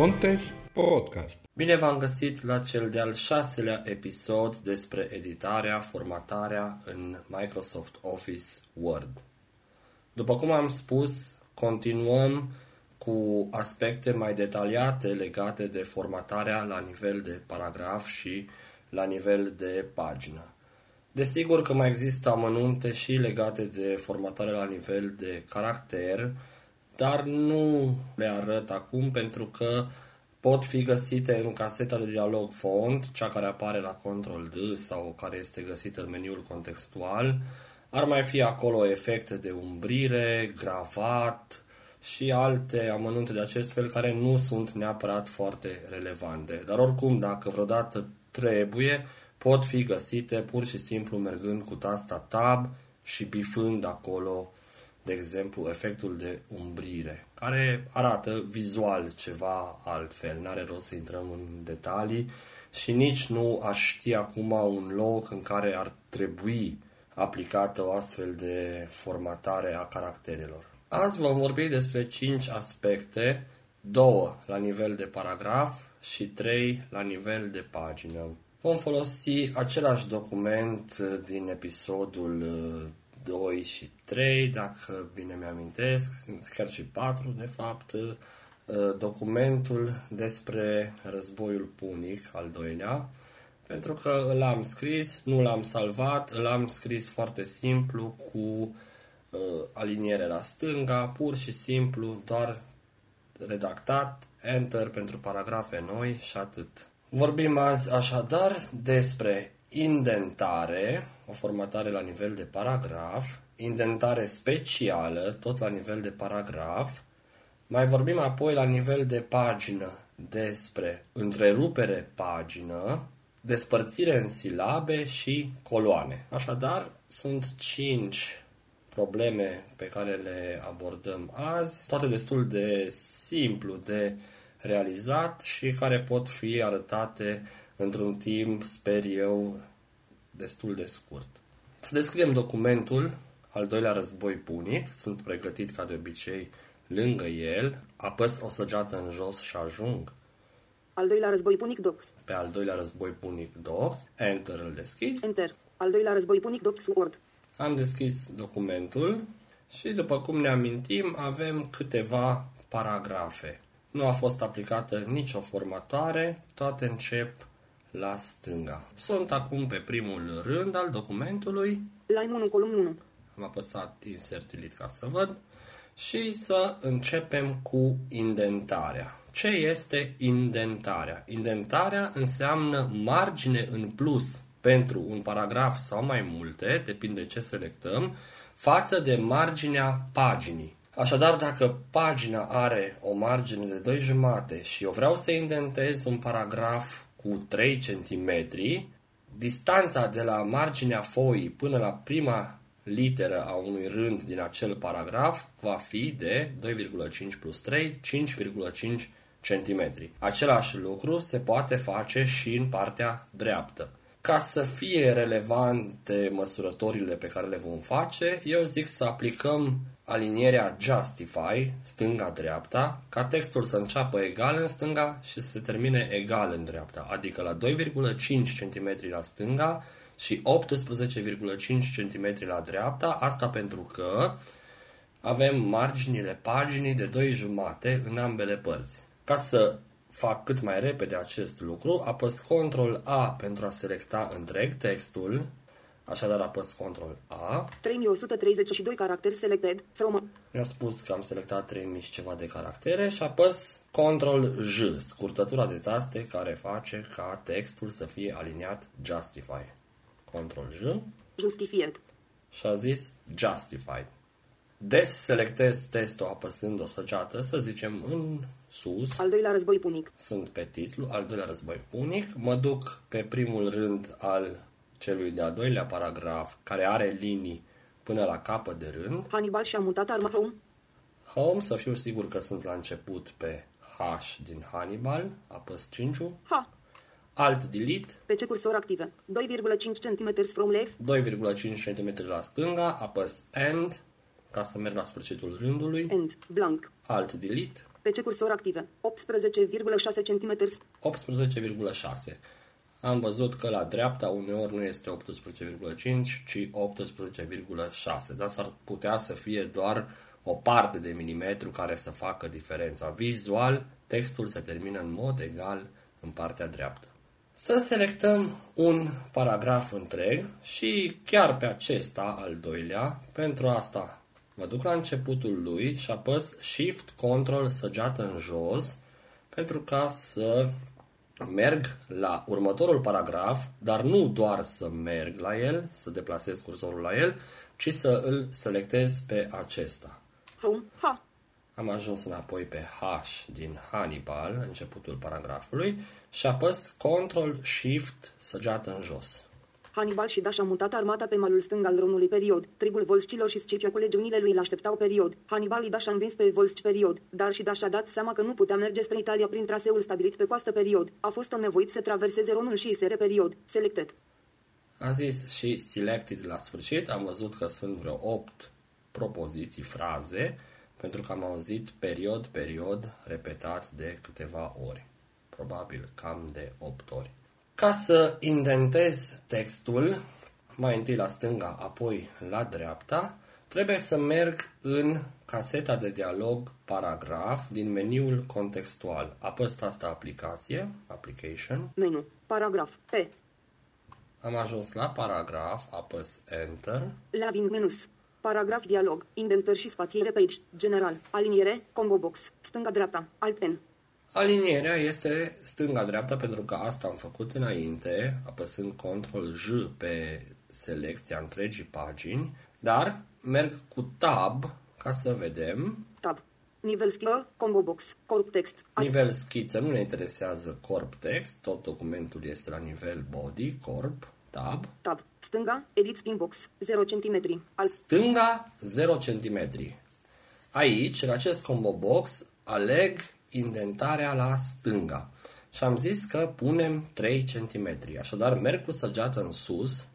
Contes Podcast. Bine v-am găsit la cel de-al șaselea episod despre editarea, formatarea în Microsoft Office Word. După cum am spus, continuăm cu aspecte mai detaliate legate de formatarea la nivel de paragraf și la nivel de pagină. Desigur că mai există amănunte și legate de formatare la nivel de caracter, dar nu le arăt acum pentru că pot fi găsite în caseta de dialog font, cea care apare la Ctrl D sau care este găsită în meniul contextual. Ar mai fi acolo efecte de umbrire, gravat și alte amănunte de acest fel care nu sunt neapărat foarte relevante. Dar oricum, dacă vreodată trebuie, pot fi găsite pur și simplu mergând cu tasta Tab și bifând acolo, de exemplu, efectul de umbrire, care arată vizual ceva altfel. N-are rost să intrăm în detalii și nici nu aș ști acum un loc în care ar trebui aplicată o astfel de formatare a caracterelor. Azi vom vorbi despre 5 aspecte, două la nivel de paragraf și 3 la nivel de pagină. Vom folosi același document din episodul 2 și 3, dacă bine mi-amintesc, chiar și 4 de fapt, documentul despre războiul punic al doilea, pentru că îl am scris, nu l-am salvat, îl am scris foarte simplu cu uh, aliniere la stânga, pur și simplu, doar redactat, enter pentru paragrafe noi și atât. Vorbim azi așadar despre indentare, o formatare la nivel de paragraf, indentare specială, tot la nivel de paragraf. Mai vorbim apoi la nivel de pagină despre întrerupere pagină, despărțire în silabe și coloane. Așadar, sunt cinci probleme pe care le abordăm azi, toate destul de simplu de realizat și care pot fi arătate într-un timp, sper eu, destul de scurt. Să descriem documentul, al doilea război punic, sunt pregătit ca de obicei lângă el, apăs o săgeată în jos și ajung al doilea război punic docs. pe al doilea război punic docs, enter îl deschid. Enter. Al doilea război punic docs Word. Am deschis documentul și după cum ne amintim avem câteva paragrafe. Nu a fost aplicată nicio formatare, toate încep la stânga. Sunt acum pe primul rând al documentului. Line 1, column 1. Am apăsat Insert Delete ca să văd. Și să începem cu indentarea. Ce este indentarea? Indentarea înseamnă margine în plus pentru un paragraf sau mai multe, depinde ce selectăm, față de marginea paginii. Așadar, dacă pagina are o margine de 2 jumate și eu vreau să indentez un paragraf cu 3 cm, distanța de la marginea foii până la prima literă a unui rând din acel paragraf va fi de 2,5 plus 3, 5,5 cm. Același lucru se poate face și în partea dreaptă. Ca să fie relevante măsurătorile pe care le vom face, eu zic să aplicăm alinierea Justify, stânga-dreapta, ca textul să înceapă egal în stânga și să se termine egal în dreapta, adică la 2,5 cm la stânga și 18,5 cm la dreapta, asta pentru că avem marginile paginii de 2 jumate în ambele părți. Ca să fac cât mai repede acest lucru, apăs Ctrl A pentru a selecta întreg textul, așadar apăs Ctrl A. 3132 caracteri selected from Mi-a spus că am selectat 3000 și ceva de caractere și apăs Ctrl J, scurtătura de taste care face ca textul să fie aliniat Justify. Ctrl J justified. și a zis Justified. Des selectez testul apăsând o săgeată, să zicem în sus, Al doilea război punic. sunt pe titlu, al doilea război punic, mă duc pe primul rând al celui de-al doilea paragraf, care are linii până la capăt de rând. Hannibal și-a mutat arma home. Home, să fiu sigur că sunt la început pe H din Hannibal, apăs 5 Ha. Alt delete, PC cursor active. 2,5 cm from left. 2,5 cm la stânga, apăs End, ca să merg la sfârșitul rândului, End. Blank. alt delete, PC cursor active. 18,6 cm. 18,6. Am văzut că la dreapta uneori nu este 18,5, ci 18,6, dar s-ar putea să fie doar o parte de milimetru care să facă diferența. Vizual, textul se termină în mod egal în partea dreaptă. Să selectăm un paragraf întreg și chiar pe acesta, al doilea, pentru asta mă duc la începutul lui și apăs Shift Control săgeată în jos pentru ca să merg la următorul paragraf, dar nu doar să merg la el, să deplasez cursorul la el, ci să îl selectez pe acesta. Home. Ha. Am ajuns înapoi pe H din Hannibal, începutul paragrafului, și apăs Ctrl Shift săgeată în jos. Hannibal și Dash au mutat armata pe malul stâng al Ronului period. Tribul volscilor și Scipio cu legiunile lui l-așteptau period. Hannibal și Dash a învins pe volsci period. Dar și Dash a dat seama că nu putea merge spre Italia prin traseul stabilit pe coastă period. A fost nevoit să traverseze Ronul și Isere period. Selected. Am zis și selected la sfârșit, am văzut că sunt vreo 8 propoziții, fraze, pentru că am auzit period, period, repetat de câteva ori. Probabil cam de 8 ori. Ca să indentez textul, mai întâi la stânga, apoi la dreapta, trebuie să merg în caseta de dialog paragraf din meniul contextual. Apăs tasta aplicație, application, Menu. Paragraf. P. am ajuns la paragraf, apăs enter, Laving menus. Paragraf dialog. Indentări și spațiere page. General. Aliniere. Combo box. Stânga-dreapta. Alt N. Alinierea este stânga-dreapta pentru că asta am făcut înainte, apăsând Ctrl-J pe selecția întregii pagini, dar merg cu Tab ca să vedem. Tab. Nivel schimbă. Combo box. Corp text. Alt. Nivel schiță nu ne interesează corp text, tot documentul este la nivel body, corp, tab. Tab. Stânga. Edit spin box. 0 cm. Alt. Stânga 0 cm. Aici, în acest combo box, aleg indentarea la stânga. Și am zis că punem 3 cm. Așadar, merg cu săgeată în sus,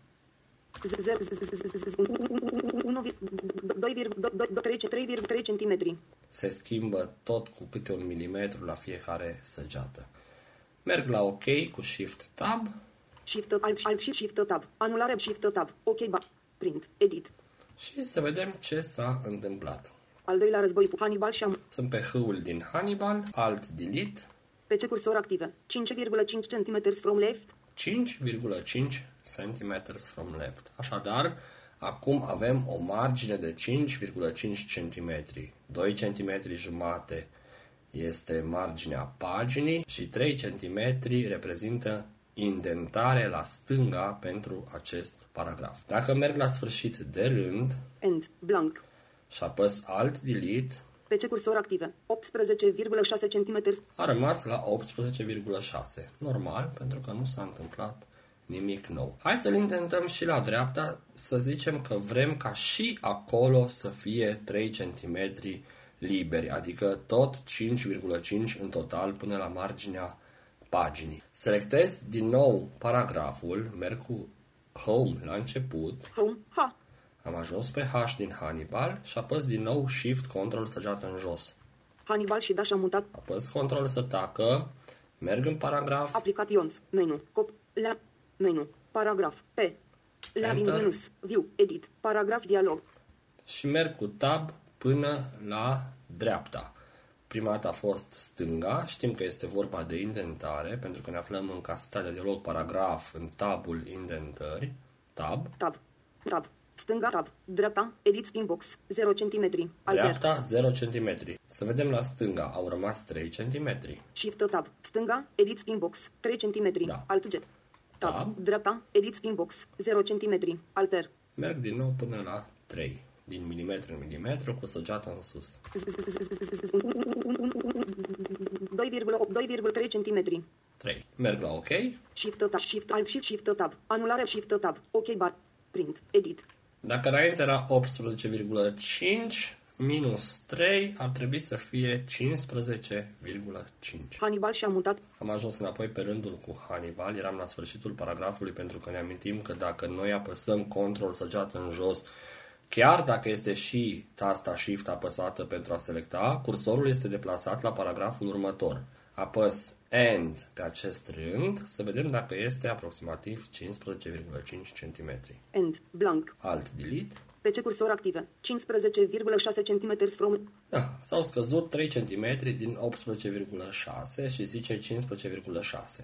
3,3 cm. se schimbă tot cu câte un milimetru la fiecare săgeată. Merg la OK cu Shift Tab Shift Alt Alt Shift Shift Tab. Anulare Shift Tab. OK ba. Print. Edit. și să vedem ce s-a întâmplat. Al doilea război cu Hannibal și am Sunt pe hâul din Hannibal, Alt Delete, PC cursor active. 5,5 cm from left. 5,5 cm from left. Așadar, acum avem o margine de 5,5 cm. 2 cm jumate este marginea paginii și 3 cm reprezintă indentare la stânga pentru acest paragraf. Dacă merg la sfârșit de rând End. Blank. Și apăs Alt Delete, PC cursor active. 18,6 cm. a rămas la 18,6. Normal, pentru că nu s-a întâmplat nimic nou. Hai să-l intentăm și la dreapta, să zicem că vrem ca și acolo să fie 3 cm liberi, adică tot 5,5 în total până la marginea paginii. Selectez din nou paragraful, merg cu Home la început, Home. Ha. Am ajuns pe H din Hannibal și apăs din nou Shift Control săgeată în jos. Hannibal și Dash au mutat. Apăs control să tacă, merg în paragraf, Applications. Menu. Cop. La. Menu. Paragraf. P. Laving Enter. menus. View. Edit. Paragraf dialog. și merg cu tab până la dreapta. Prima dată a fost stânga, știm că este vorba de indentare, pentru că ne aflăm în caseta de dialog paragraf în tabul indentări, tab, Tab. Tab. Stânga. Tab. Dreapta. Edit spin box. 0 cm. Alter. dreapta 0 cm. Să vedem la stânga, au rămas 3 cm. Shift Tab. Stânga. Edit spin box. 3 cm. Da. Alt G. Tab. Tab. Dreapta. Edit spin box. 0 cm. Alter. Merg din nou până la 3, din milimetru în milimetru, cu săgeata în sus. 2,8 cm. 3. Merg la OK, Shift Tab. Shift Alt Shift Shift Tab. Anulare Shift Tab. OK bar. Print. Edit. Dacă înainte era 18,5 minus 3 ar trebui să fie 15,5. Hannibal și-a mutat. Am ajuns înapoi pe rândul cu Hannibal, eram la sfârșitul paragrafului pentru că ne amintim că dacă noi apăsăm control săgeată în jos Chiar dacă este și tasta Shift apăsată pentru a selecta, cursorul este deplasat la paragraful următor. Apăs End pe acest rând să vedem dacă este aproximativ 15,5 cm. End. Blank. Alt Delete. PC cursor active. 15,6 cm from... Da, s-au scăzut 3 cm din 18,6 și zice 15,6.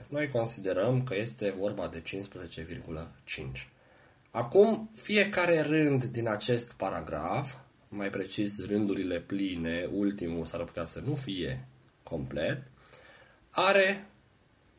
Noi considerăm că este vorba de 15,5. Acum, fiecare rând din acest paragraf, mai precis rândurile pline, ultimul s-ar putea să nu fie complet, are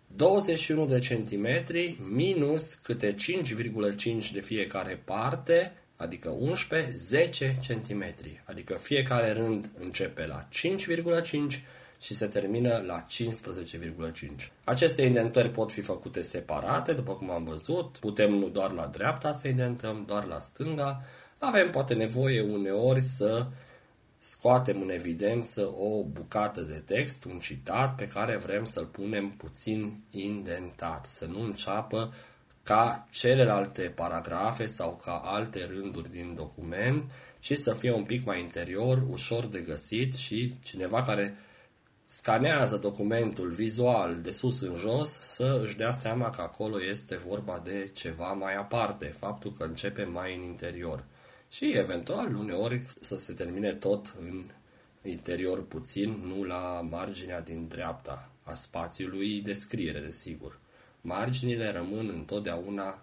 21 de centimetri minus câte 5,5 de fiecare parte, adică 11, 10 centimetri. Adică fiecare rând începe la 5,5 și se termină la 15,5. Aceste indentări pot fi făcute separate, după cum am văzut. Putem nu doar la dreapta să indentăm, doar la stânga. Avem poate nevoie uneori să scoatem în evidență o bucată de text, un citat pe care vrem să-l punem puțin indentat, să nu înceapă ca celelalte paragrafe sau ca alte rânduri din document, ci să fie un pic mai interior, ușor de găsit și cineva care scanează documentul vizual de sus în jos să își dea seama că acolo este vorba de ceva mai aparte, faptul că începe mai în interior. Și eventual, uneori, să se termine tot în interior puțin, nu la marginea din dreapta a spațiului de scriere, desigur. Marginile rămân întotdeauna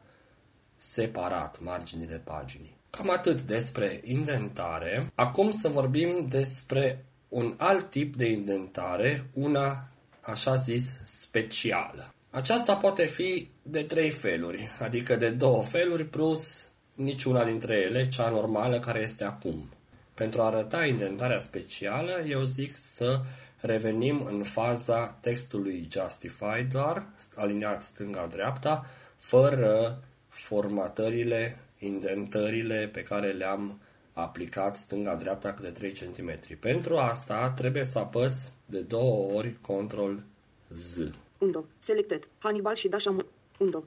separat, marginile paginii. Cam atât despre indentare. Acum să vorbim despre un alt tip de indentare, una așa zis specială. Aceasta poate fi de trei feluri, adică de două feluri plus niciuna dintre ele, cea normală care este acum. Pentru a arăta indentarea specială, eu zic să revenim în faza textului Justify doar, aliniat stânga-dreapta, fără formatările, indentările pe care le-am aplicat stânga-dreapta câte 3 cm. Pentru asta trebuie să apăs de două ori Ctrl Z. Undo. Selected. Hannibal și Dasha Undo.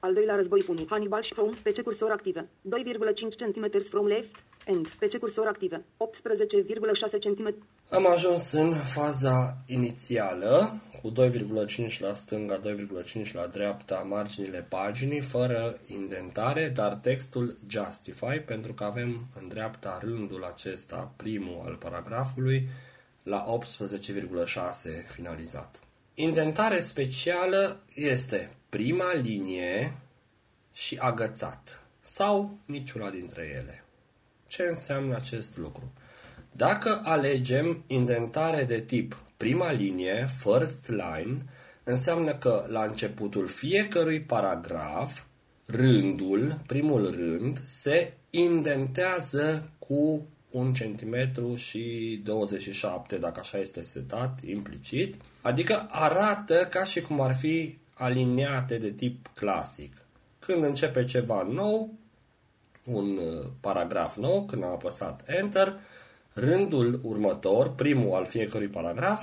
Al doilea război punic. Hannibal și Home. PC cursor active. 2,5 cm from left. End. PC cursor active. 18,6 cm. Am ajuns în faza inițială cu 2,5 la stânga, 2,5 la dreapta marginile paginii, fără indentare, dar textul Justify, pentru că avem în dreapta rândul acesta, primul al paragrafului, la 18,6 finalizat. Indentare specială este prima linie și agățat, sau niciuna dintre ele. Ce înseamnă acest lucru? Dacă alegem indentare de tip prima linie, first line, înseamnă că la începutul fiecărui paragraf, rândul, primul rând, se indentează cu un centimetru și 27, dacă așa este setat, implicit, adică arată ca și cum ar fi aliniate de tip clasic. Când începe ceva nou, un uh, paragraf nou, când am apăsat Enter, Rândul următor, primul al fiecărui paragraf,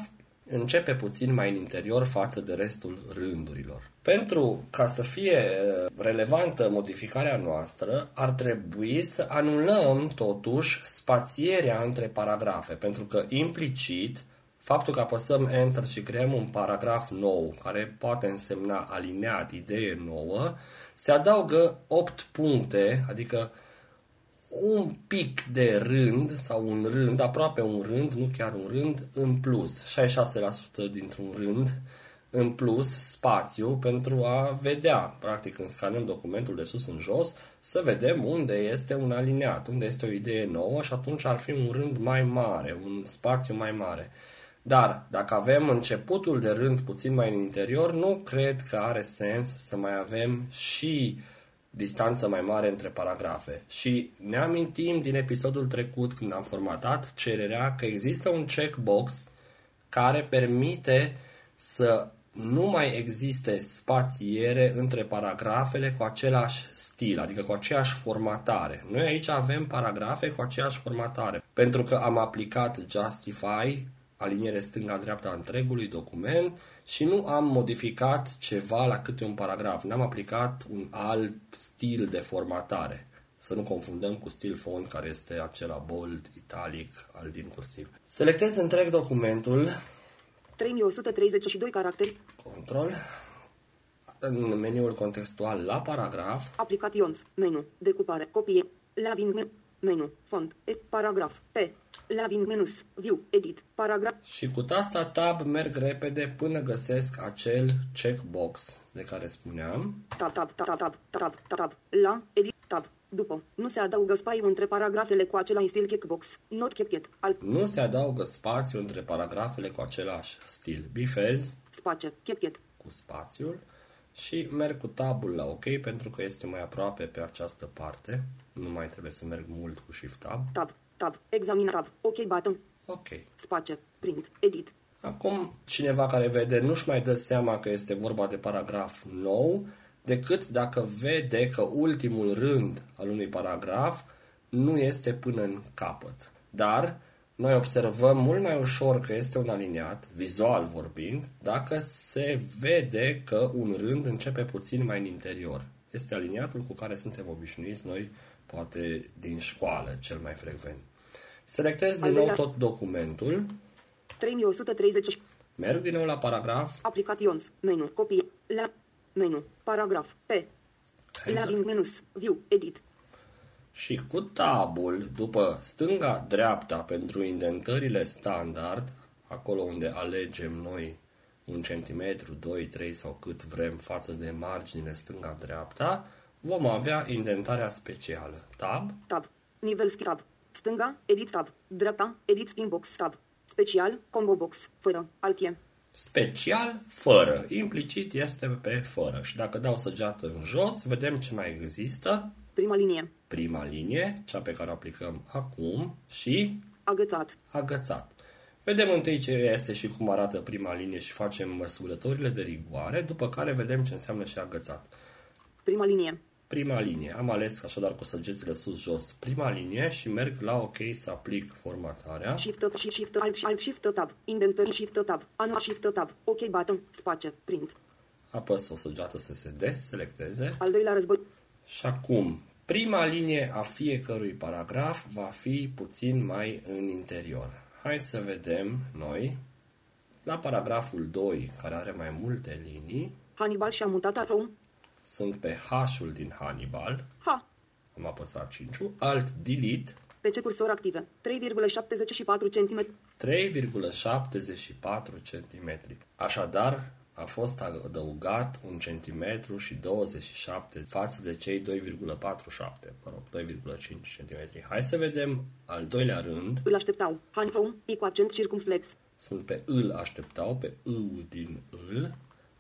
începe puțin mai în interior față de restul rândurilor. Pentru ca să fie uh, relevantă modificarea noastră, ar trebui să anulăm totuși spațierea între paragrafe, pentru că implicit faptul că apăsăm Enter și creăm un paragraf nou, care poate însemna alineat, idee nouă, se adaugă 8 puncte, adică un pic de rând sau un rând, aproape un rând, nu chiar un rând, în plus, 66% dintr-un rând în plus spațiu pentru a vedea, practic când scanăm documentul de sus în jos, să vedem unde este un aliniat, unde este o idee nouă și atunci ar fi un rând mai mare, un spațiu mai mare. Dar dacă avem începutul de rând puțin mai în interior, nu cred că are sens să mai avem și uh, distanță mai mare între paragrafe. Și ne amintim din episodul trecut când am formatat cererea că există un checkbox care permite să nu mai existe spațiere între paragrafele cu același stil, adică cu aceeași formatare. Noi aici avem paragrafe cu aceeași formatare, pentru că am aplicat Justify aliniere stânga-dreapta întregului document și nu am modificat ceva la câte un paragraf. N-am aplicat un alt stil de formatare. Să nu confundăm cu stil font care este acela bold, italic, al din cursiv. Selectez întreg documentul, 3132 caracteri. control, în meniul contextual la paragraf, Aplications. Menu. Decupare. Copie. Laving menu. Menu. Font. E. Paragraf. P. Laving menus. View. Edit. Paragraf. Și cu tasta Tab merg repede până găsesc acel checkbox de care spuneam. Tab, tab, tab, tab, tab, tab, tab, la, edit, tab. După. Nu se adaugă spațiu între paragrafele cu același stil checkbox. Not checked. Alt. Nu se adaugă spațiu între paragrafele cu același stil. Bifez Space. Checked. cu spațiul și merg cu tabul la OK pentru că este mai aproape pe această parte. Nu mai trebuie să merg mult cu Shift Tab. Tab. Tab. Examina tab. OK button. Ok. Space. Print. Edit. Acum, cineva care vede nu-și mai dă seama că este vorba de paragraf nou, decât dacă vede că ultimul rând al unui paragraf nu este până în capăt. Dar noi observăm mult mai ușor că este un aliniat, vizual vorbind, dacă se vede că un rând începe puțin mai în interior. Este aliniatul cu care suntem obișnuiți noi, poate din școală, cel mai frecvent. Selectez din Al nou doilea- tot documentul, 3130. merg din nou la paragraf, Aplications. Menu. Copie. La. Menu. Paragraf. P. Laving menus. View. Edit. Și cu tabul, după stânga-dreapta pentru indentările standard, acolo unde alegem noi un centimetru, 2, 3 sau cât vrem față de marginile stânga-dreapta, vom avea indentarea specială. Tab, Tab. Nivel ski tab. Stânga. Edit tab. Dreapta. Edit spin box tab. Special. Combo box. Fără. Altie. special, fără. Implicit este pe fără. Și dacă dau săgeată în jos, vedem ce mai există. Prima linie. Prima linie, cea pe care o aplicăm acum, și Agățat. agățat. Vedem întâi ce este și cum arată prima linie și facem măsurătorile de rigoare, după care vedem ce înseamnă și agățat. Prima linie. Prima linie. Am ales așadar cu săgețile sus-jos prima linie și merg la OK să aplic formatarea. Shift tab. Shift Shift Alt Alt Shift tab. Indentări Shift tab. Anul Shift tab. OK button. Space. Print. Apăs o săgeată să se deselecteze. Al doilea război. Și acum, prima linie a fiecărui paragraf va fi puțin mai în interior. Hai să vedem noi la paragraful 2, care are mai multe linii, Hannibal și-a mutat Rome. Sunt pe H-ul din Hannibal, Ha. am apăsat 5 alt delete, Pe ce cursor active? 3,74 cm. 3,74 cm. Așadar, a fost adăugat un centimetru și 27 față de cei 2,47, mă rog, 2,5 cm. Hai să vedem al doilea rând. Îl așteptau. Han Rome. I cu accent circumflex. Sunt pe îl așteptau, pe îu din îl,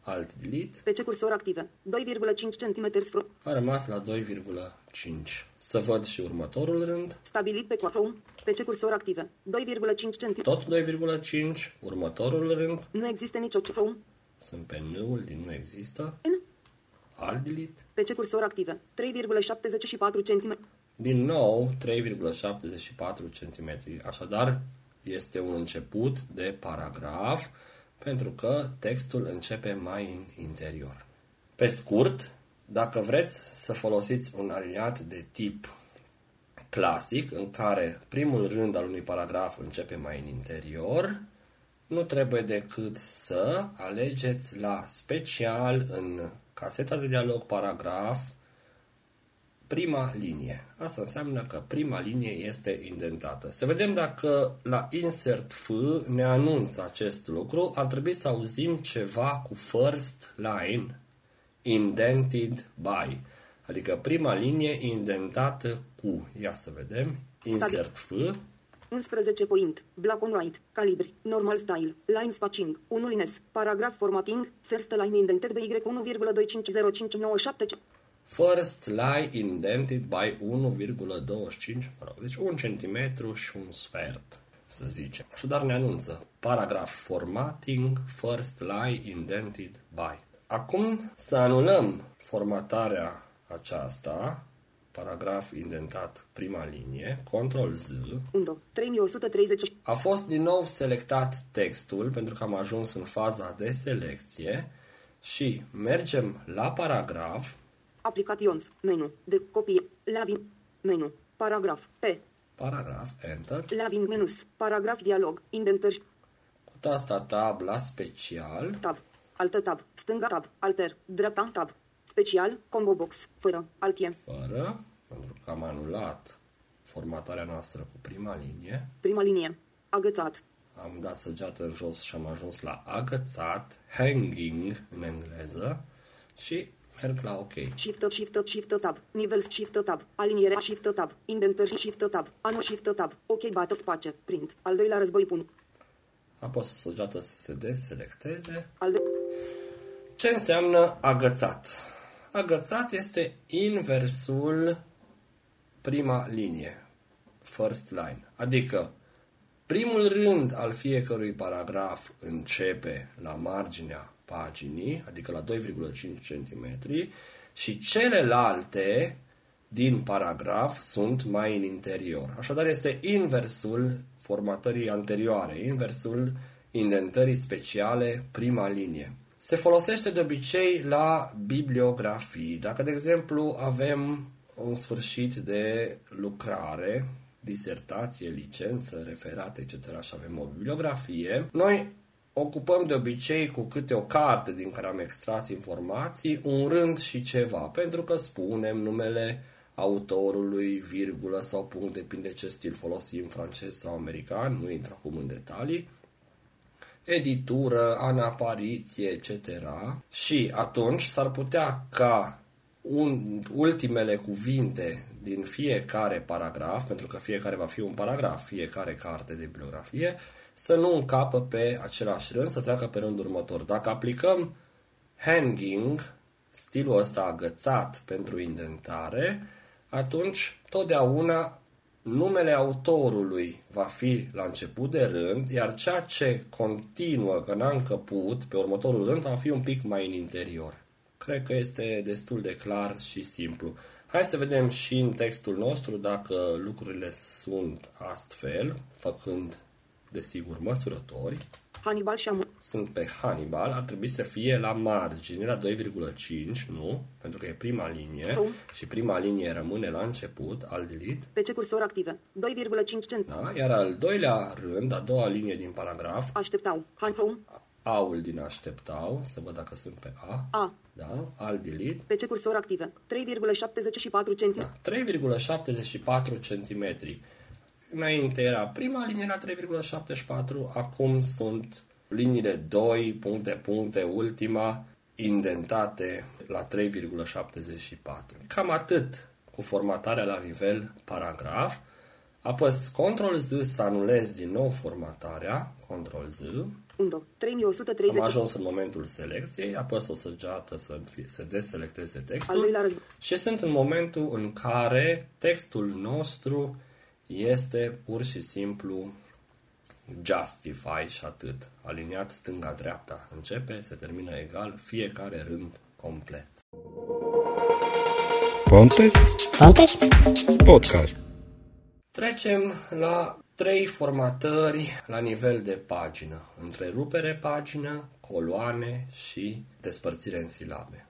alt delete. Pe ce cursor active? 2,5 cm spro. A rămas la 2,5. Să văd și următorul rând. Stabilit pe Chrome. Pe ce cursor active? 2,5 cm. Tot 2,5. Următorul rând. Nu există nicio Chrome. Sunt pe n-ul din nu există. N. Alt delete. Pe ce cursor active? 3,74 cm. Din nou, 3,74 cm. Așadar, este un început de paragraf pentru că textul începe mai în interior. Pe scurt, dacă vreți să folosiți un aliniat de tip clasic în care primul rând al unui paragraf începe mai în interior, nu trebuie decât să alegeți la special în caseta de dialog paragraf prima linie. Asta înseamnă că prima linie este indentată. Să vedem dacă la insert F ne anunță acest lucru. Ar trebui să auzim ceva cu first line indented by. Adică prima linie indentată cu. Ia să vedem. Insert F. 11 point. Black on white. Calibri. Normal style. Line spacing. 1 lines. Paragraph formatting. First line indented by Y 1,250597. First lie indented by 1,25, mă rog, deci un centimetru și un sfert, să zicem. Așadar ne anunță paragraf formatting, first lie indented by. Acum să anulăm formatarea aceasta, paragraf indentat prima linie, Ctrl Z, 1. 3130. a fost din nou selectat textul pentru că am ajuns în faza de selecție și mergem la paragraf Aplications. Menu. De copie. Lavin. Menu. Paragraf. P. Paragraf, Enter. Laving menus. Paragraf dialog. Indentări. Cu tasta Tab la special. Tab. Altă tab. Stânga tab. Alter. Dreapta tab. Special. Combo box. Fără. Altie. Fără, pentru că am anulat formatarea noastră cu prima linie. Prima linie. Agățat. Am dat săgeată în jos și am ajuns la agățat, hanging în engleză și merg la OK. Shift tab, shift tab, shift tab. Nivel shift tab. Aliniere shift tab. Indentări shift tab. Anul shift tab. OK bată space. Print. Al doilea război punct. Apăs o săgeată să se deselecteze. Al de... Ce înseamnă agățat? Agățat este inversul prima linie, first line. Adică primul rând al fiecărui paragraf începe la marginea paginii, adică la 2,5 cm, și celelalte din paragraf sunt mai în interior. Așadar este inversul formatării anterioare, inversul indentării speciale prima linie. Se folosește de obicei la bibliografii. Dacă, de exemplu, avem un sfârșit de lucrare, disertație, licență, referat, etc. și avem o bibliografie, noi ocupăm de obicei cu câte o carte din care am extras informații, un rând și ceva, pentru că spunem numele autorului, virgulă sau punct, depinde ce stil folosim, francez sau american, nu intru acum în detalii, editură, an apariție, etc. Și atunci s-ar putea ca un, ultimele cuvinte din fiecare paragraf, pentru că fiecare va fi un paragraf, fiecare carte de bibliografie, să nu încapă pe același rând, să treacă pe rândul următor. Dacă aplicăm hanging, stilul ăsta agățat pentru indentare, atunci totdeauna numele autorului va fi la început de rând, iar ceea ce continuă, că n-a încăput, pe următorul rând, va fi un pic mai în interior. Cred că este destul de clar și simplu. Hai să vedem și în textul nostru dacă lucrurile sunt astfel, făcând, desigur, măsurători. Hannibal și am... Sunt pe Hannibal, ar trebui să fie la margine, la 2,5, nu? Pentru că e prima linie Home. și prima linie rămâne la început, al delete. Pe ce cursor active? 2,5 cent. Da? Iar al doilea rând, a doua linie din paragraf, Așteptau. Han home. A-ul din așteptau, să văd dacă sunt pe A. A. Da? Al delete. Pe ce cursor active? 3,74 cent. Da, 3,74 cm. Înainte era prima linie la 3,74, acum sunt liniile 2, puncte, puncte, ultima, indentate la 3,74. Cam atât cu formatarea la nivel paragraf. Apăs Ctrl Z să anulez din nou formatarea, Ctrl Z. Undo. Am 3130. ajuns în momentul selecției, apăs o săgeată să fie, se deselecteze Al textul doilea război. și sunt în momentul în care textul nostru este pur și simplu justify și atât. Aliniat stânga-dreapta. Începe, se termină egal, fiecare rând complet. Pontes Pontes? Podcast. Trecem la trei formatări la nivel de pagină. Întrerupere pagină, coloane și despărțire în silabe.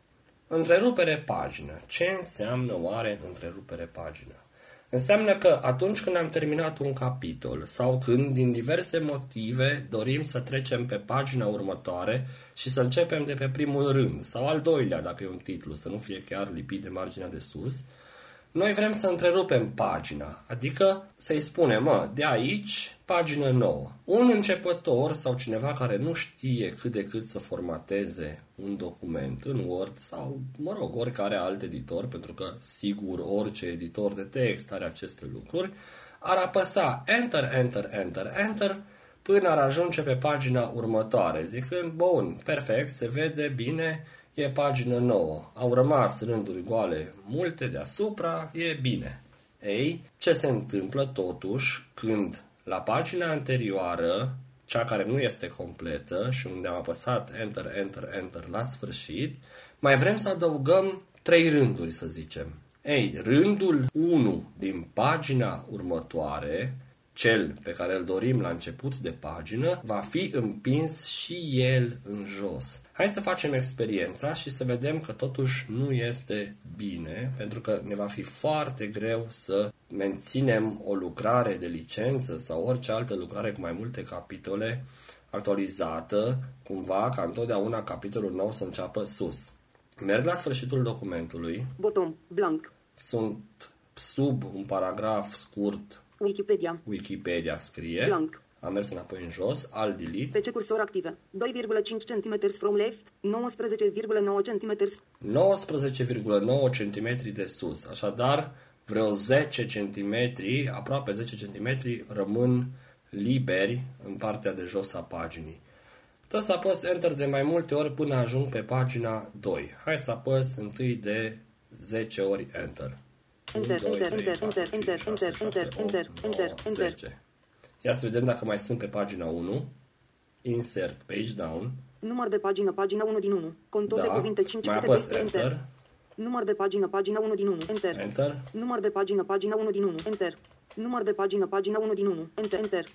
Întrerupere pagină. Ce înseamnă oare întrerupere pagină? Înseamnă că atunci când am terminat un capitol sau când din diverse motive dorim să trecem pe pagina următoare și să începem de pe primul rând sau al doilea dacă e un titlu, să nu fie chiar lipit de marginea de sus, noi vrem să întrerupem pagina, adică să-i spunem, mă, de aici, pagină nouă. Un începător sau cineva care nu știe cât de cât să formateze un document în Word sau, mă rog, oricare alt editor, pentru că, sigur, orice editor de text are aceste lucruri, ar apăsa Enter, Enter, Enter, Enter, până ar ajunge pe pagina următoare, zicând, bun, perfect, se vede bine, e pagină nouă, au rămas rânduri goale multe deasupra, e bine. Ei, ce se întâmplă totuși când la pagina anterioară, cea care nu este completă și unde am apăsat Enter, Enter, Enter la sfârșit, mai vrem să adăugăm trei rânduri, să zicem. Ei, rândul 1 din pagina următoare, cel pe care îl dorim la început de pagină, va fi împins și el în jos. Hai să facem experiența și să vedem că totuși nu este bine, pentru că ne va fi foarte greu să menținem o lucrare de licență sau orice altă lucrare cu mai multe capitole actualizată, cumva ca întotdeauna capitolul nou să înceapă sus. Merg la sfârșitul documentului. Bottom. Blank. Sunt sub un paragraf scurt. Wikipedia. Wikipedia scrie. Blank. Am mers înapoi în jos, al delete. Pe ce cursor active? 2,5 cm from left, 19,9 cm. 19,9 cm de sus. Așadar, vreo 10 cm, aproape 10 cm rămân liberi în partea de jos a paginii. Tot să apăs Enter de mai multe ori până ajung pe pagina 2. Hai să apăs întâi de 10 ori Enter. Enter, 1, 2, enter, 3, enter, 4, 5, 6, 7, 8, 9, 10. Ia să vedem dacă mai sunt pe pagina 1. Insert page down. Număr de pagină, pagina 1 din 1. Contor de Da. cuvinte Mai 512, apăs enter. Enter. Număr de pagină, pagina 1 din 1, enter. Enter. Număr de pagină, pagina 1 din 1, enter. Număr de pagină, pagina 1 din 1, enter, enter.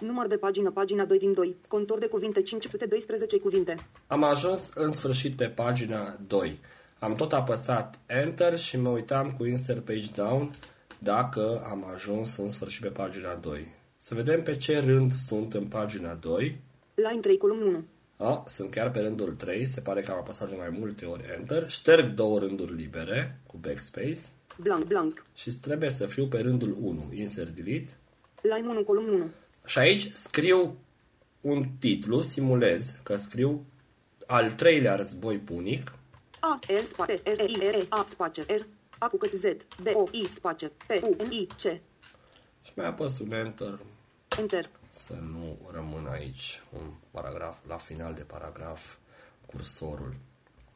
Număr de pagină, pagina 2 din 2. Contor de cuvinte 512 cuvinte. Am ajuns în sfârșit pe pagina 2. Am tot apăsat Enter și mă uitam cu Insert Page Down dacă am ajuns în sfârșit pe pagina 2. Să vedem pe ce rând sunt în pagina 2. Line 3, column 1. A, sunt chiar pe rândul 3, se pare că am apăsat de mai multe ori Enter. Șterg două rânduri libere cu Backspace Blank, blank. și trebuie să fiu pe rândul 1. Insert Delete. Line 1, column 1. Și aici scriu un titlu, simulez că scriu al treilea război punic, A, L, space, R, E, I, R, E, A, space, R, A cu cât Z, B, O, I, space, P, U, N, I, C. și mai apăs un Enter Enter. să nu rămână aici un paragraf, la final de paragraf, cursorul.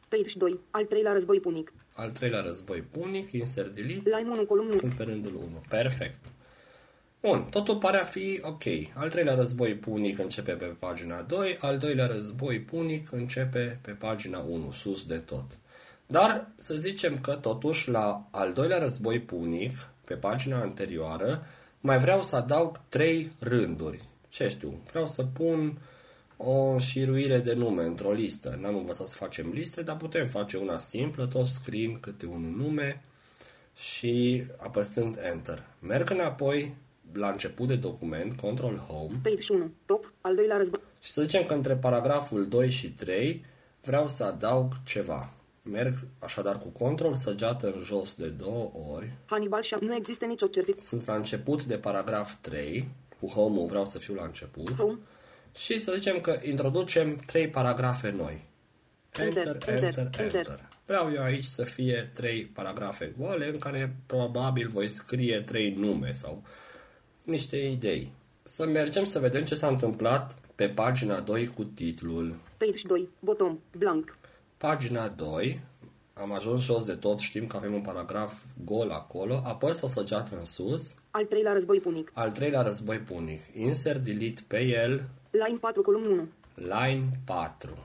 Page 2. Al treilea război punic. Al treilea război punic, insert delete, Line 1, column 1. sunt pe rândul 1. Perfect. Bun, totul pare a fi ok. Al treilea război punic începe pe pagina 2, al doilea război punic începe pe pagina 1, sus de tot. Dar să zicem că totuși la al doilea război punic, pe pagina anterioară, mai vreau să adaug trei rânduri. Ce știu, vreau să pun o șiruire de nume într-o listă. N-am învățat să facem liste, dar putem face una simplă, tot scriind câte un nume și apăsând Enter. Merg înapoi la început de document, Control Home, Page 1. Top. Al doilea război. și să zicem că între paragraful 2 și 3 vreau să adaug ceva. Merg așadar cu control săgeată în jos de două ori. Hannibal și nu există nicio certitudine. Sunt la început de paragraf 3. Cu home vreau să fiu la început. Home. Și să zicem că introducem trei paragrafe noi. Enter, Enter, enter, enter, enter. enter. Vreau eu aici să fie trei paragrafe goale în care probabil voi scrie trei nume sau niște idei. Să mergem să vedem ce s-a întâmplat pe pagina 2 cu titlul. Page 2. Bottom. Blank. Pagina 2, am ajuns jos de tot, știm că avem un paragraf gol acolo, apăs o săgeată în sus, Al treilea război punic. al treilea război punic, insert delete pe el, Line 4, column 1. line 4.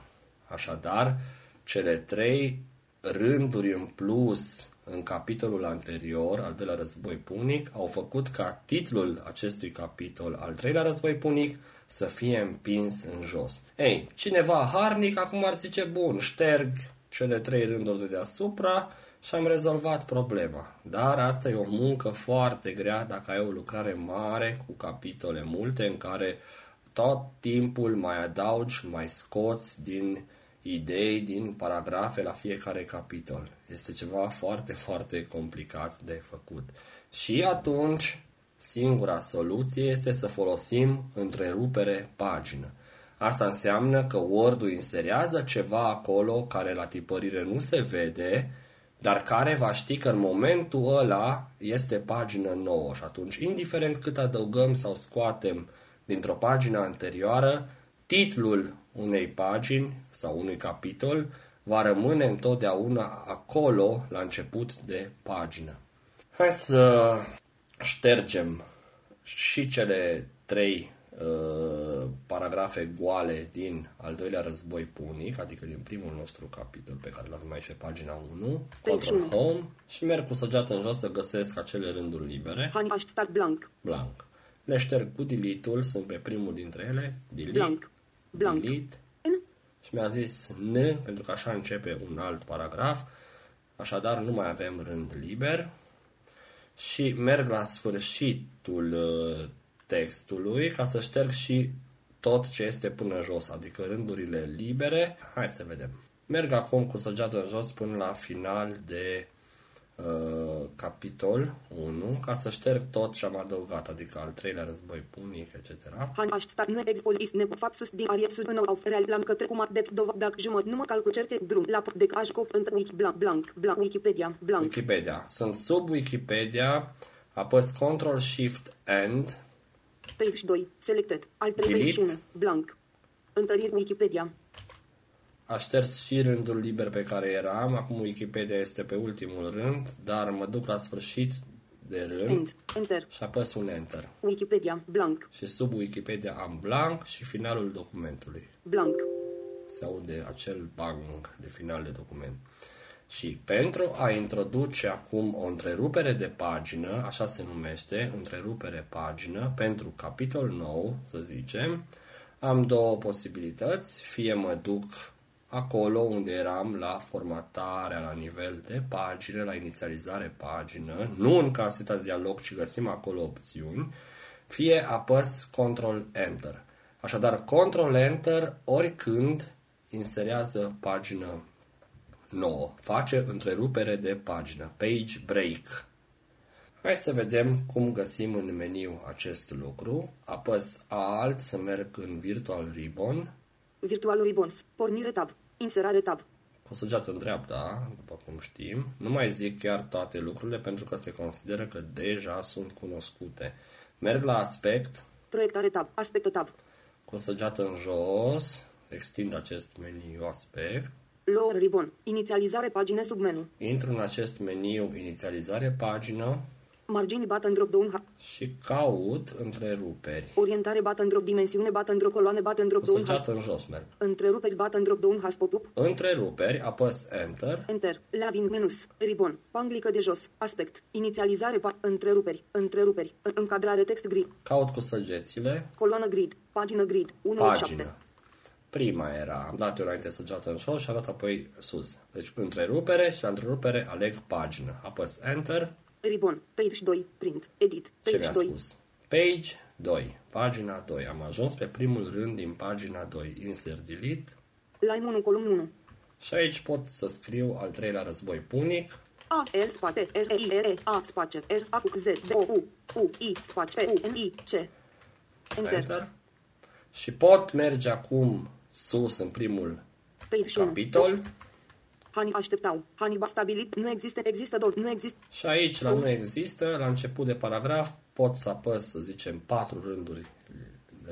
Așadar, cele trei rânduri în plus în capitolul anterior, al doilea război punic, au făcut ca titlul acestui capitol, al treilea război punic, să fie împins în jos. Ei, cineva harnic acum ar zice, bun, șterg cele trei rânduri de deasupra și am rezolvat problema. Dar asta e o muncă foarte grea dacă ai o lucrare mare cu capitole multe în care tot timpul mai adaugi, mai scoți din idei, din paragrafe la fiecare capitol. Este ceva foarte, foarte complicat de făcut. Și atunci, singura soluție este să folosim întrerupere pagină. Asta înseamnă că Word-ul inserează ceva acolo care la tipărire nu se vede, dar care va ști că în momentul ăla este pagină nouă și atunci, indiferent cât adăugăm sau scoatem dintr-o pagină anterioară, titlul unei pagini sau unui capitol va rămâne întotdeauna acolo la început de pagină. Hai să ștergem și cele trei uh, paragrafe goale din al doilea război punic, adică din primul nostru capitol pe care l-avem aici pe pagina 1, Control unu. Home și merg cu săgeată în jos să găsesc acele rânduri libere, Hannibal start blank. blank. Le șterg cu delete-ul, sunt pe primul dintre ele, delete, Blank. Blank. delete, N. și mi-a zis N, pentru că așa începe un alt paragraf, așadar nu mai avem rând liber și merg la sfârșitul uh, textului ca să șterg și tot ce este până jos, adică rândurile libere. Hai să vedem. Merg acum cu săgeată în jos până la final de uh, capitol 1 ca să șterg tot ce am adăugat, adică al treilea război punic, etc. Han aș sta nu expol is ne fapt din arie sud în au real lam către cum de dov dacă jumăt nu mă calcul certe drum la de aș cop în wiki blank blank blank Wikipedia blank Wikipedia. Sunt sub Wikipedia, apăs Ctrl Shift End, 32 selected al 31 blank întăriri Wikipedia a șters și rândul liber pe care eram, acum Wikipedia este pe ultimul rând, dar mă duc la sfârșit de rând end enter și apăs un Enter. Wikipedia blank Și sub Wikipedia am blank și finalul documentului. blank Se aude acel bang de final de document. Și pentru a introduce acum o întrerupere de pagină, așa se numește, întrerupere pagină, pentru capitol nou, să zicem, am două posibilități. Fie mă duc acolo unde eram la formatarea la nivel de pagină, la inițializare pagină, nu în caseta de dialog, ci găsim acolo opțiuni, fie apăs Ctrl-Enter. Așadar, Ctrl-Enter oricând inserează pagină nouă, face întrerupere de pagină, page break. Hai să vedem cum găsim în meniu acest lucru. Apăs Alt să merg în Virtual Ribbon, Virtual Ribbons pornire tab inserare tab. Cu săgeată în dreapta, după cum știm. Nu mai zic chiar toate lucrurile pentru că se consideră că deja sunt cunoscute. Merg la aspect, proiectare tab. Aspect tab. Cu săgeată în jos, extind acest meniu aspect, lower ribbon. Inițializare pagine submenu intru în acest meniu inițializare pagină margini button drop down ha- și caut întreruperi. orientare button drop dimensiune button drop coloane button drop Cu down hash săgeată în jos merg. întreruperi button drop down hash pop-up Întreruperi, apăs Enter, Enter, Laving menus, Ribbon, panglică de jos, aspect, inițializare, pa, întreruperi, întreruperi, în- încadrare text grid, caut cu săgețile, coloană grid, pagină grid, 1 pagină. 7. Prima era, am dat eu înainte săgeată în jos și am dat apoi sus. Deci întrerupere și la întrerupere aleg pagină. Apăs Enter, Ribbon, page 2, print, edit, ce page mi-a 2, spus? Page 2, pagina 2. Am ajuns pe primul rând din pagina 2. Insert Delete. line 1, column 1, Și aici pot să scriu al treilea război punic. A, L, spate, R, E, I, R, E, A, space, R, A, Z, D, O, U, U, I, space, U, N, I, C. Enter, Enter. Și pot merge acum sus în primul page 1, capitol. Hani așteptau, Hani ba stabilit, nu există, există două, nu există, Și aici, la nu există, la început de paragraf, pot să apăs, să zicem, patru rânduri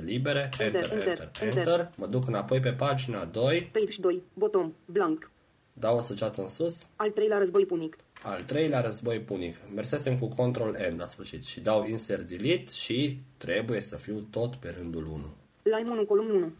libere, enter, enter, enter, enter, enter, mă duc înapoi pe pagina 2, page 2, bottom, blank, dau o săgeată în sus, al treilea război punic, al treilea război punic. Mersesem cu Ctrl N la sfârșit și dau Insert Delete și trebuie să fiu tot pe rândul 1. line 1, column 1,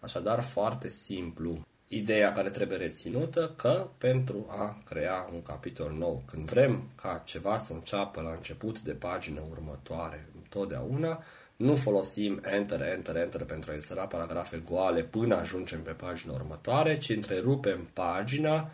Așadar, foarte simplu. Ideea care trebuie reținută că pentru a crea un capitol nou, când vrem ca ceva să înceapă la început de pagină următoare, întotdeauna, nu folosim Enter, Enter, Enter pentru a insera paragrafe goale până ajungem pe pagina următoare, ci întrerupem pagina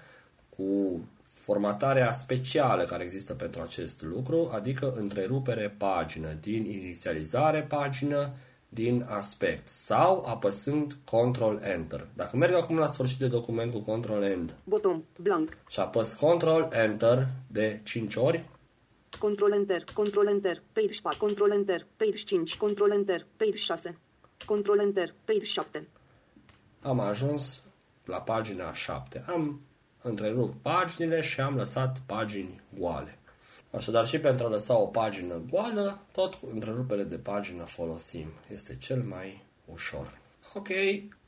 cu formatarea specială care există pentru acest lucru, adică întrerupere pagină din inițializare pagină din aspect sau apăsând Ctrl-Enter. Dacă merg acum la sfârșit de document cu Ctrl-End bottom, blank, și apăs Ctrl-Enter de 5 ori, Control Enter, Control Enter, page 4, Control Enter, page 5, Control Enter, page 6, Control Enter, page 7, am ajuns la pagina 7. Am întrerupt paginile și am lăsat pagini goale. Așadar și pentru a lăsa o pagină goală, tot cu întrerupere de pagină folosim. Este cel mai ușor. Ok,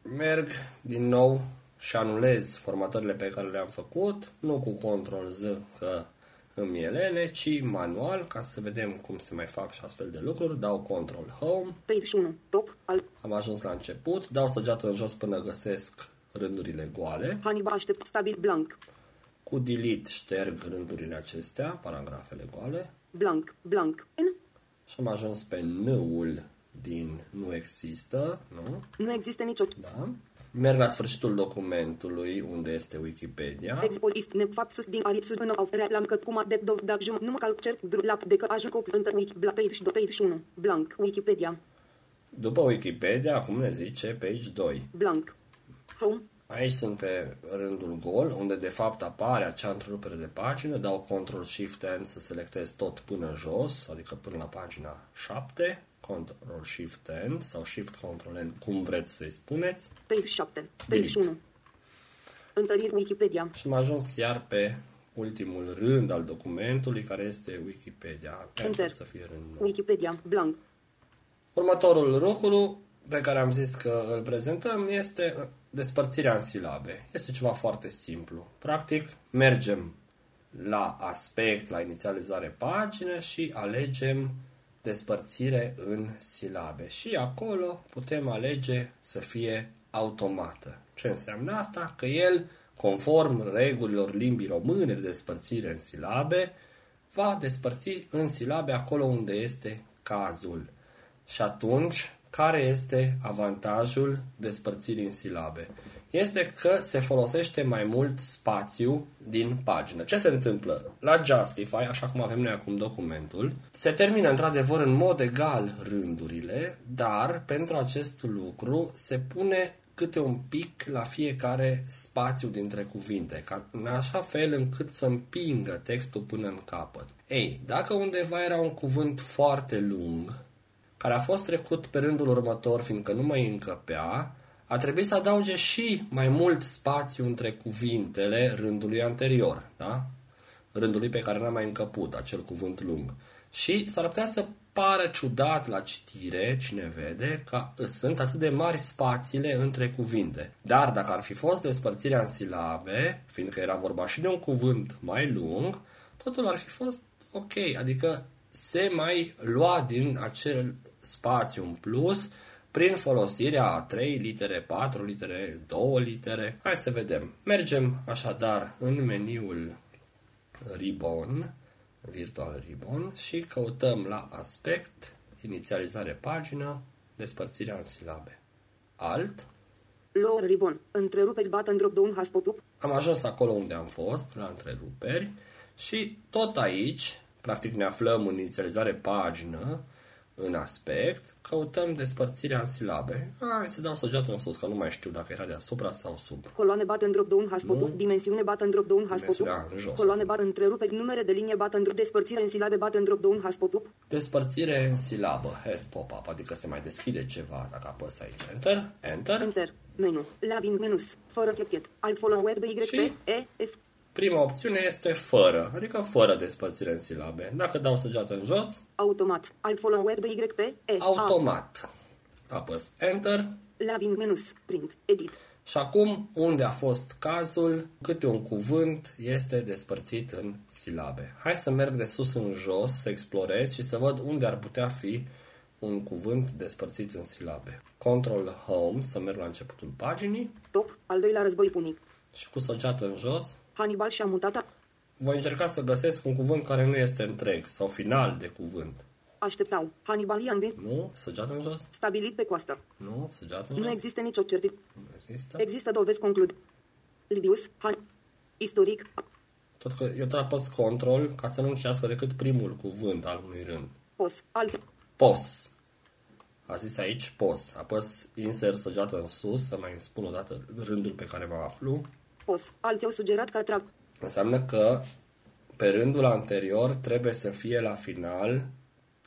merg din nou și anulez formatările pe care le-am făcut, nu cu Ctrl-Z că îmi elene, ci manual, ca să vedem cum se mai fac și astfel de lucruri. Dau Ctrl-Home, page 1, top, al, am ajuns la început, dau săgeată în jos până găsesc rândurile goale. Hannibal aștept, stabil, blank, Cu delete șterg rândurile acestea, paragrafele goale, blank, blank, N, Și am ajuns pe N-ul din nu există, nu? Nu există nicio. Da. Merg la sfârșitul documentului unde este Wikipedia. Expol ist ne fapt sus din arisus în of relam că cum de dov da jum nu mă calc cer lap de că ajung copil între wiki bla page și do page 1 blank Wikipedia După Wikipedia, acum ne zice page 2. blank home Aici sunt pe rândul gol, unde de fapt apare acea întrerupere de pagină, dau Ctrl Shift N să selectez tot până jos, adică până la pagina 7, Ctrl Shift N sau Shift Ctrl N, cum vreți să-i spuneți, page 7 page Delete. 1 întăriri Wikipedia și am ajuns iar pe ultimul rând al documentului, care este Wikipedia. Enter Enter. să fie rând nou. Wikipedia blank Următorul lucru pe care am zis că îl prezentăm este despărțirea în silabe. Este ceva foarte simplu. Practic, mergem la aspect, la inițializare pagină și alegem despărțire în silabe. Și acolo putem alege să fie automată. Ce înseamnă asta? Că el, conform regulilor limbii române de despărțire în silabe, va despărți în silabe acolo unde este cazul. Și atunci, care este avantajul despărțirii în silabe? Este că se folosește mai mult spațiu din pagină. Ce se întâmplă? La Justify, așa cum avem noi acum documentul, se termină într-adevăr în mod egal rândurile, dar pentru acest lucru se pune câte un pic la fiecare spațiu dintre cuvinte, ca în așa fel încât să împingă textul până în capăt. Ei, dacă undeva era un cuvânt foarte lung, care a fost trecut pe rândul următor, fiindcă nu mai încăpea, a trebuit să adauge și mai mult spațiu între cuvintele rândului anterior, da? Rândului pe care n-a mai încăput acel cuvânt lung. Și s-ar putea să pară ciudat la citire, cine vede, că sunt atât de mari spațiile între cuvinte. Dar dacă ar fi fost despărțirea în silabe, fiindcă era vorba și de un cuvânt mai lung, totul ar fi fost ok, adică se mai lua din acel spațiu în plus prin folosirea a 3 litere, 4 litere, 2 litere. Hai să vedem. Mergem așadar în meniul Ribbon, Virtual Ribbon și căutăm la aspect, inițializare pagină, despărțirea în silabe. Alt. lower ribbon întreruperi button drop down has pop up Am ajuns acolo unde am fost, la întreruperi și tot aici, practic ne aflăm în inițializare pagină, în aspect, căutăm despărțirea în silabe. Hai să dau săgeată în sus, că nu mai știu dacă era deasupra sau sub. coloane button drop down has pop Nu. up dimensiune button drop down has pop Dimensiunea up în jos. coloane button întreruperi numere de linie button drop despărțire în silabe button drop down has pop up Despărțire în silabă, has pop-up, adică se mai deschide ceva dacă apăs aici. Enter, Enter. enter menu laving menus fără clechet alt follower b y Și? p e f Prima opțiune este fără, adică fără despărțire în silabe. Dacă dau săgeată în jos, automat. Alt follower b y p e a. automat. Apăs Enter. Laving menus. Print. Edit. Și acum, unde a fost cazul, câte un cuvânt este despărțit în silabe. Hai să merg de sus în jos, să explorez și să văd unde ar putea fi un cuvânt despărțit în silabe. Control Home, să merg la începutul paginii. Top. Al doilea război punic. Și cu săgeată în jos Hannibal și-a mutat a- voi încerca să găsesc un cuvânt care nu este întreg sau final de cuvânt. așteptau Hannibal i-a învins Nu? Săgeată în jos? stabilit pe coastă Nu? Săgeată în nu jos? există nicio certitudine Nu există. Există dovezi conclud. Libius, Han, istoric, Tot că eu tot apăs control ca să nu încească decât primul cuvânt al unui rând. pos, alți, POS. A zis aici POS. Apăs insert săgeată în sus să mai îmi spun o dată rândul pe care mă aflu. Pos, alții au sugerat că atrag. Înseamnă că pe rândul anterior trebuie să fie la final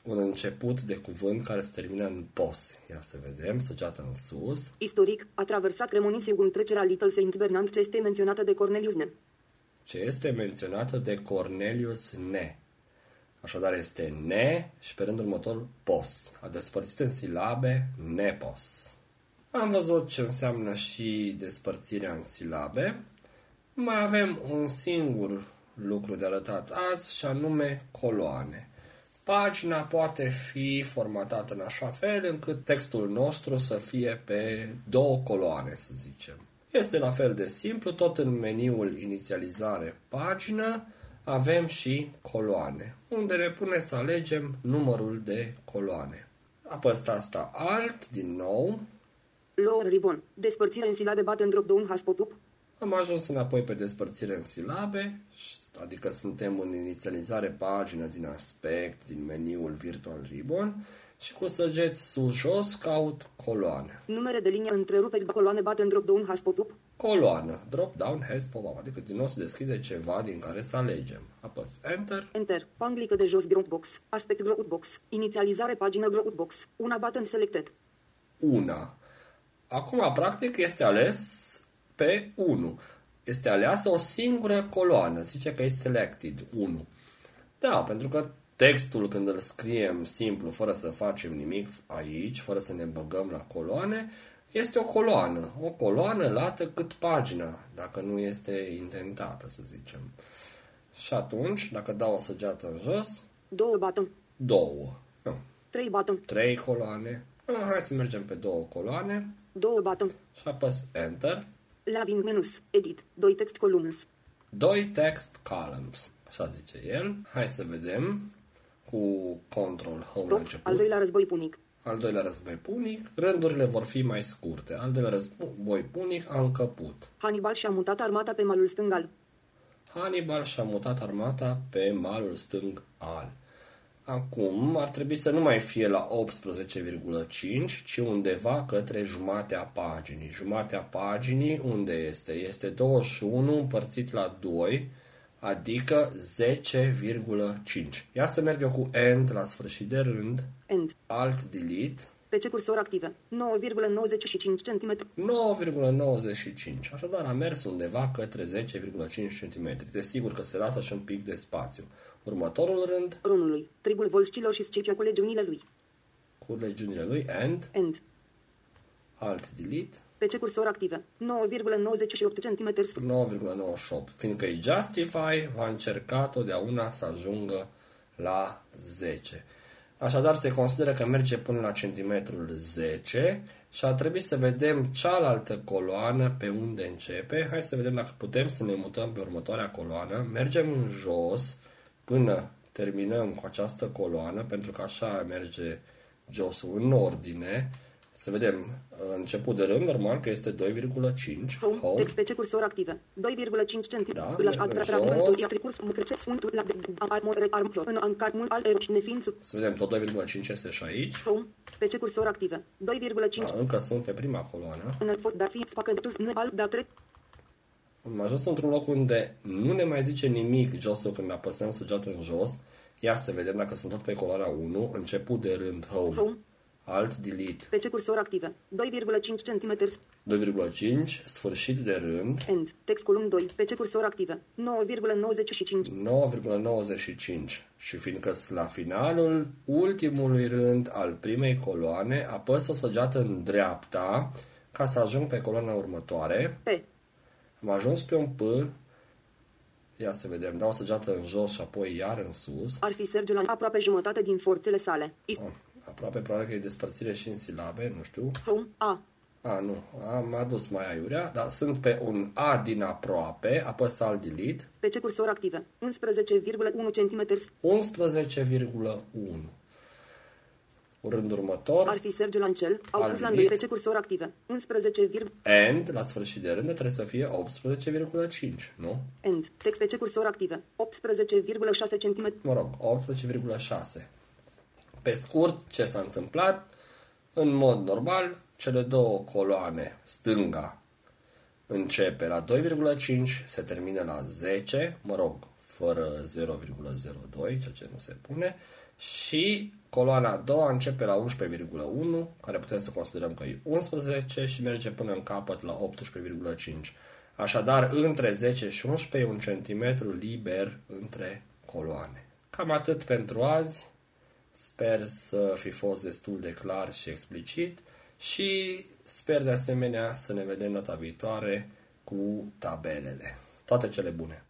un început de cuvânt care se termină în POS. Ia să vedem, săgeată în sus. Istoric, a traversat Cremonise în trecerea Little Saint Bernard ce este menționată de Cornelius Nem. ce este menționată de Cornelius Ne. Așadar este ne și pe rândul următor pos. A despărțit în silabe nepos. Am văzut ce înseamnă și despărțirea în silabe. Mai avem un singur lucru de arătat azi și anume coloane. Pagina poate fi formatată în așa fel încât textul nostru să fie pe două coloane, să zicem. Este la fel de simplu, tot în meniul inițializare pagină, avem și coloane, unde ne pune să alegem numărul de coloane. Apăs asta alt, din nou, Lower ribbon. Despărțire în silabe button drop down has pop-up. am ajuns înapoi pe despărțire în silabe, adică suntem în inițializare pagină din aspect, din meniul Virtual Ribbon și cu săgeți sus-jos caut coloane. Numere de linie întrerupe coloane button drop down has pop-up. Coloană, drop down has pop-up, adică din nou se deschide ceva din care să alegem. Apăs Enter, Enter. Panglică de jos growth box. Aspect growth box. Inițializare pagină growth box. Una button selected. una. Acum, practic, este ales pe 1. Este aleasă o singură coloană. Zice că e selected 1. Da, pentru că textul când îl scriem simplu, fără să facem nimic aici, fără să ne băgăm la coloane, este o coloană. O coloană lată cât pagina, dacă nu este intentată, să zicem. Și atunci, dacă dau o săgeată în jos, Două button. două. Nu, Trei button. trei coloane. Ah, Hai să mergem pe două coloane Două button. și apăs Enter. Laving menus. Edit. Doi text columns. Doi text columns. Așa zice el. Hai să vedem cu Control Home la Top. început. Al doilea război punic. Al doilea război punic. Rândurile vor fi mai scurte. Al doilea război punic a încăput. Hannibal și-a mutat armata pe malul stâng al. Hannibal și-a mutat armata pe malul stâng al. Acum ar trebui să nu mai fie la 18,5, ci undeva către jumatea paginii. Jumatea paginii unde este? Este 21 împărțit la 2, adică 10,5. Ia să merg eu cu end la sfârșit de rând, End. alt delete, PC cursor active. 9,95 cm. 9,95. Așadar a mers undeva către 10,5 cm. Desigur că se lasă și un pic de spațiu. Următorul rând, Runului. Tribul volscilor și Scipia cu legiunile lui. cu legiunile lui, and, End. alt delete, PC cursor active. 9,98 cm. 9,98. Fiindcă e Justify, va încerca totdeauna să ajungă la 10. Așadar, se consideră că merge până la centimetrul 10 și ar trebui să vedem cealaltă coloană pe unde începe. Hai să vedem dacă putem să ne mutăm pe următoarea coloană. Mergem în jos până terminăm cu această coloană, pentru că așa merge josul în ordine. Să vedem început de rând, normal că este 2,5. Home. Home. Text PC cursor active. 2,5 cm. Da, Îl aș mergem adra jos. ia tricurs mutrece sunt la de armor armplio. În ancar mult al ero și neființ. Să vedem, tot 2,5 este și aici. Home. PC cursor active. 2,5 Da, încă sunt pe prima coloană. în fot dar fi spacă tus ne al da trec. Am ajuns într-un loc unde nu ne mai zice nimic josul când apăsăm săgeată în jos. Ia să vedem dacă sunt tot pe coloana 1, început de rând home, Home. Alt delete, PC cursor active. 2,5 cm. 2,5, sfârșit de rând, End. Text column 2. PC cursor active. 9,95. 9,95 și fiindcă sunt la finalul ultimului rând al primei coloane, apăs o săgeată în dreapta ca să ajung pe coloana următoare. P. Am ajuns pe un P, ia să vedem, dau o săgeată în jos și apoi iar în sus. Ar fi Sergiu la aproape jumătate din forțele sale. Is- Oh, aproape probabil că e despărțire și în silabe, nu știu. Home. A. A, nu, am adus mai aiurea, dar sunt pe un A din aproape, apăs alt delete, PC cursor active. 11,1 cm. 11,1. Rând următor, Ar fi Sergiu Lancel. Au Al pus la delete. PC cursor active. 11, and, la sfârșit de rând, trebuie să fie 18,5, nu? end. Text PC cursor active. 18,6 cm. Mă rog, 18,6. Pe scurt, ce s-a întâmplat? În mod normal, cele două coloane, stânga, începe la 2,5, se termină la 10, mă rog, fără 0,02, ceea ce nu se pune, și coloana a doua începe la 11,1, care putem să considerăm că e 11 și merge până în capăt la 18,5. Așadar, între 10 și 11 e un centimetru liber între coloane. Cam atât pentru azi. Sper să fi fost destul de clar și explicit și sper de asemenea să ne vedem data viitoare cu tabelele. Toate cele bune!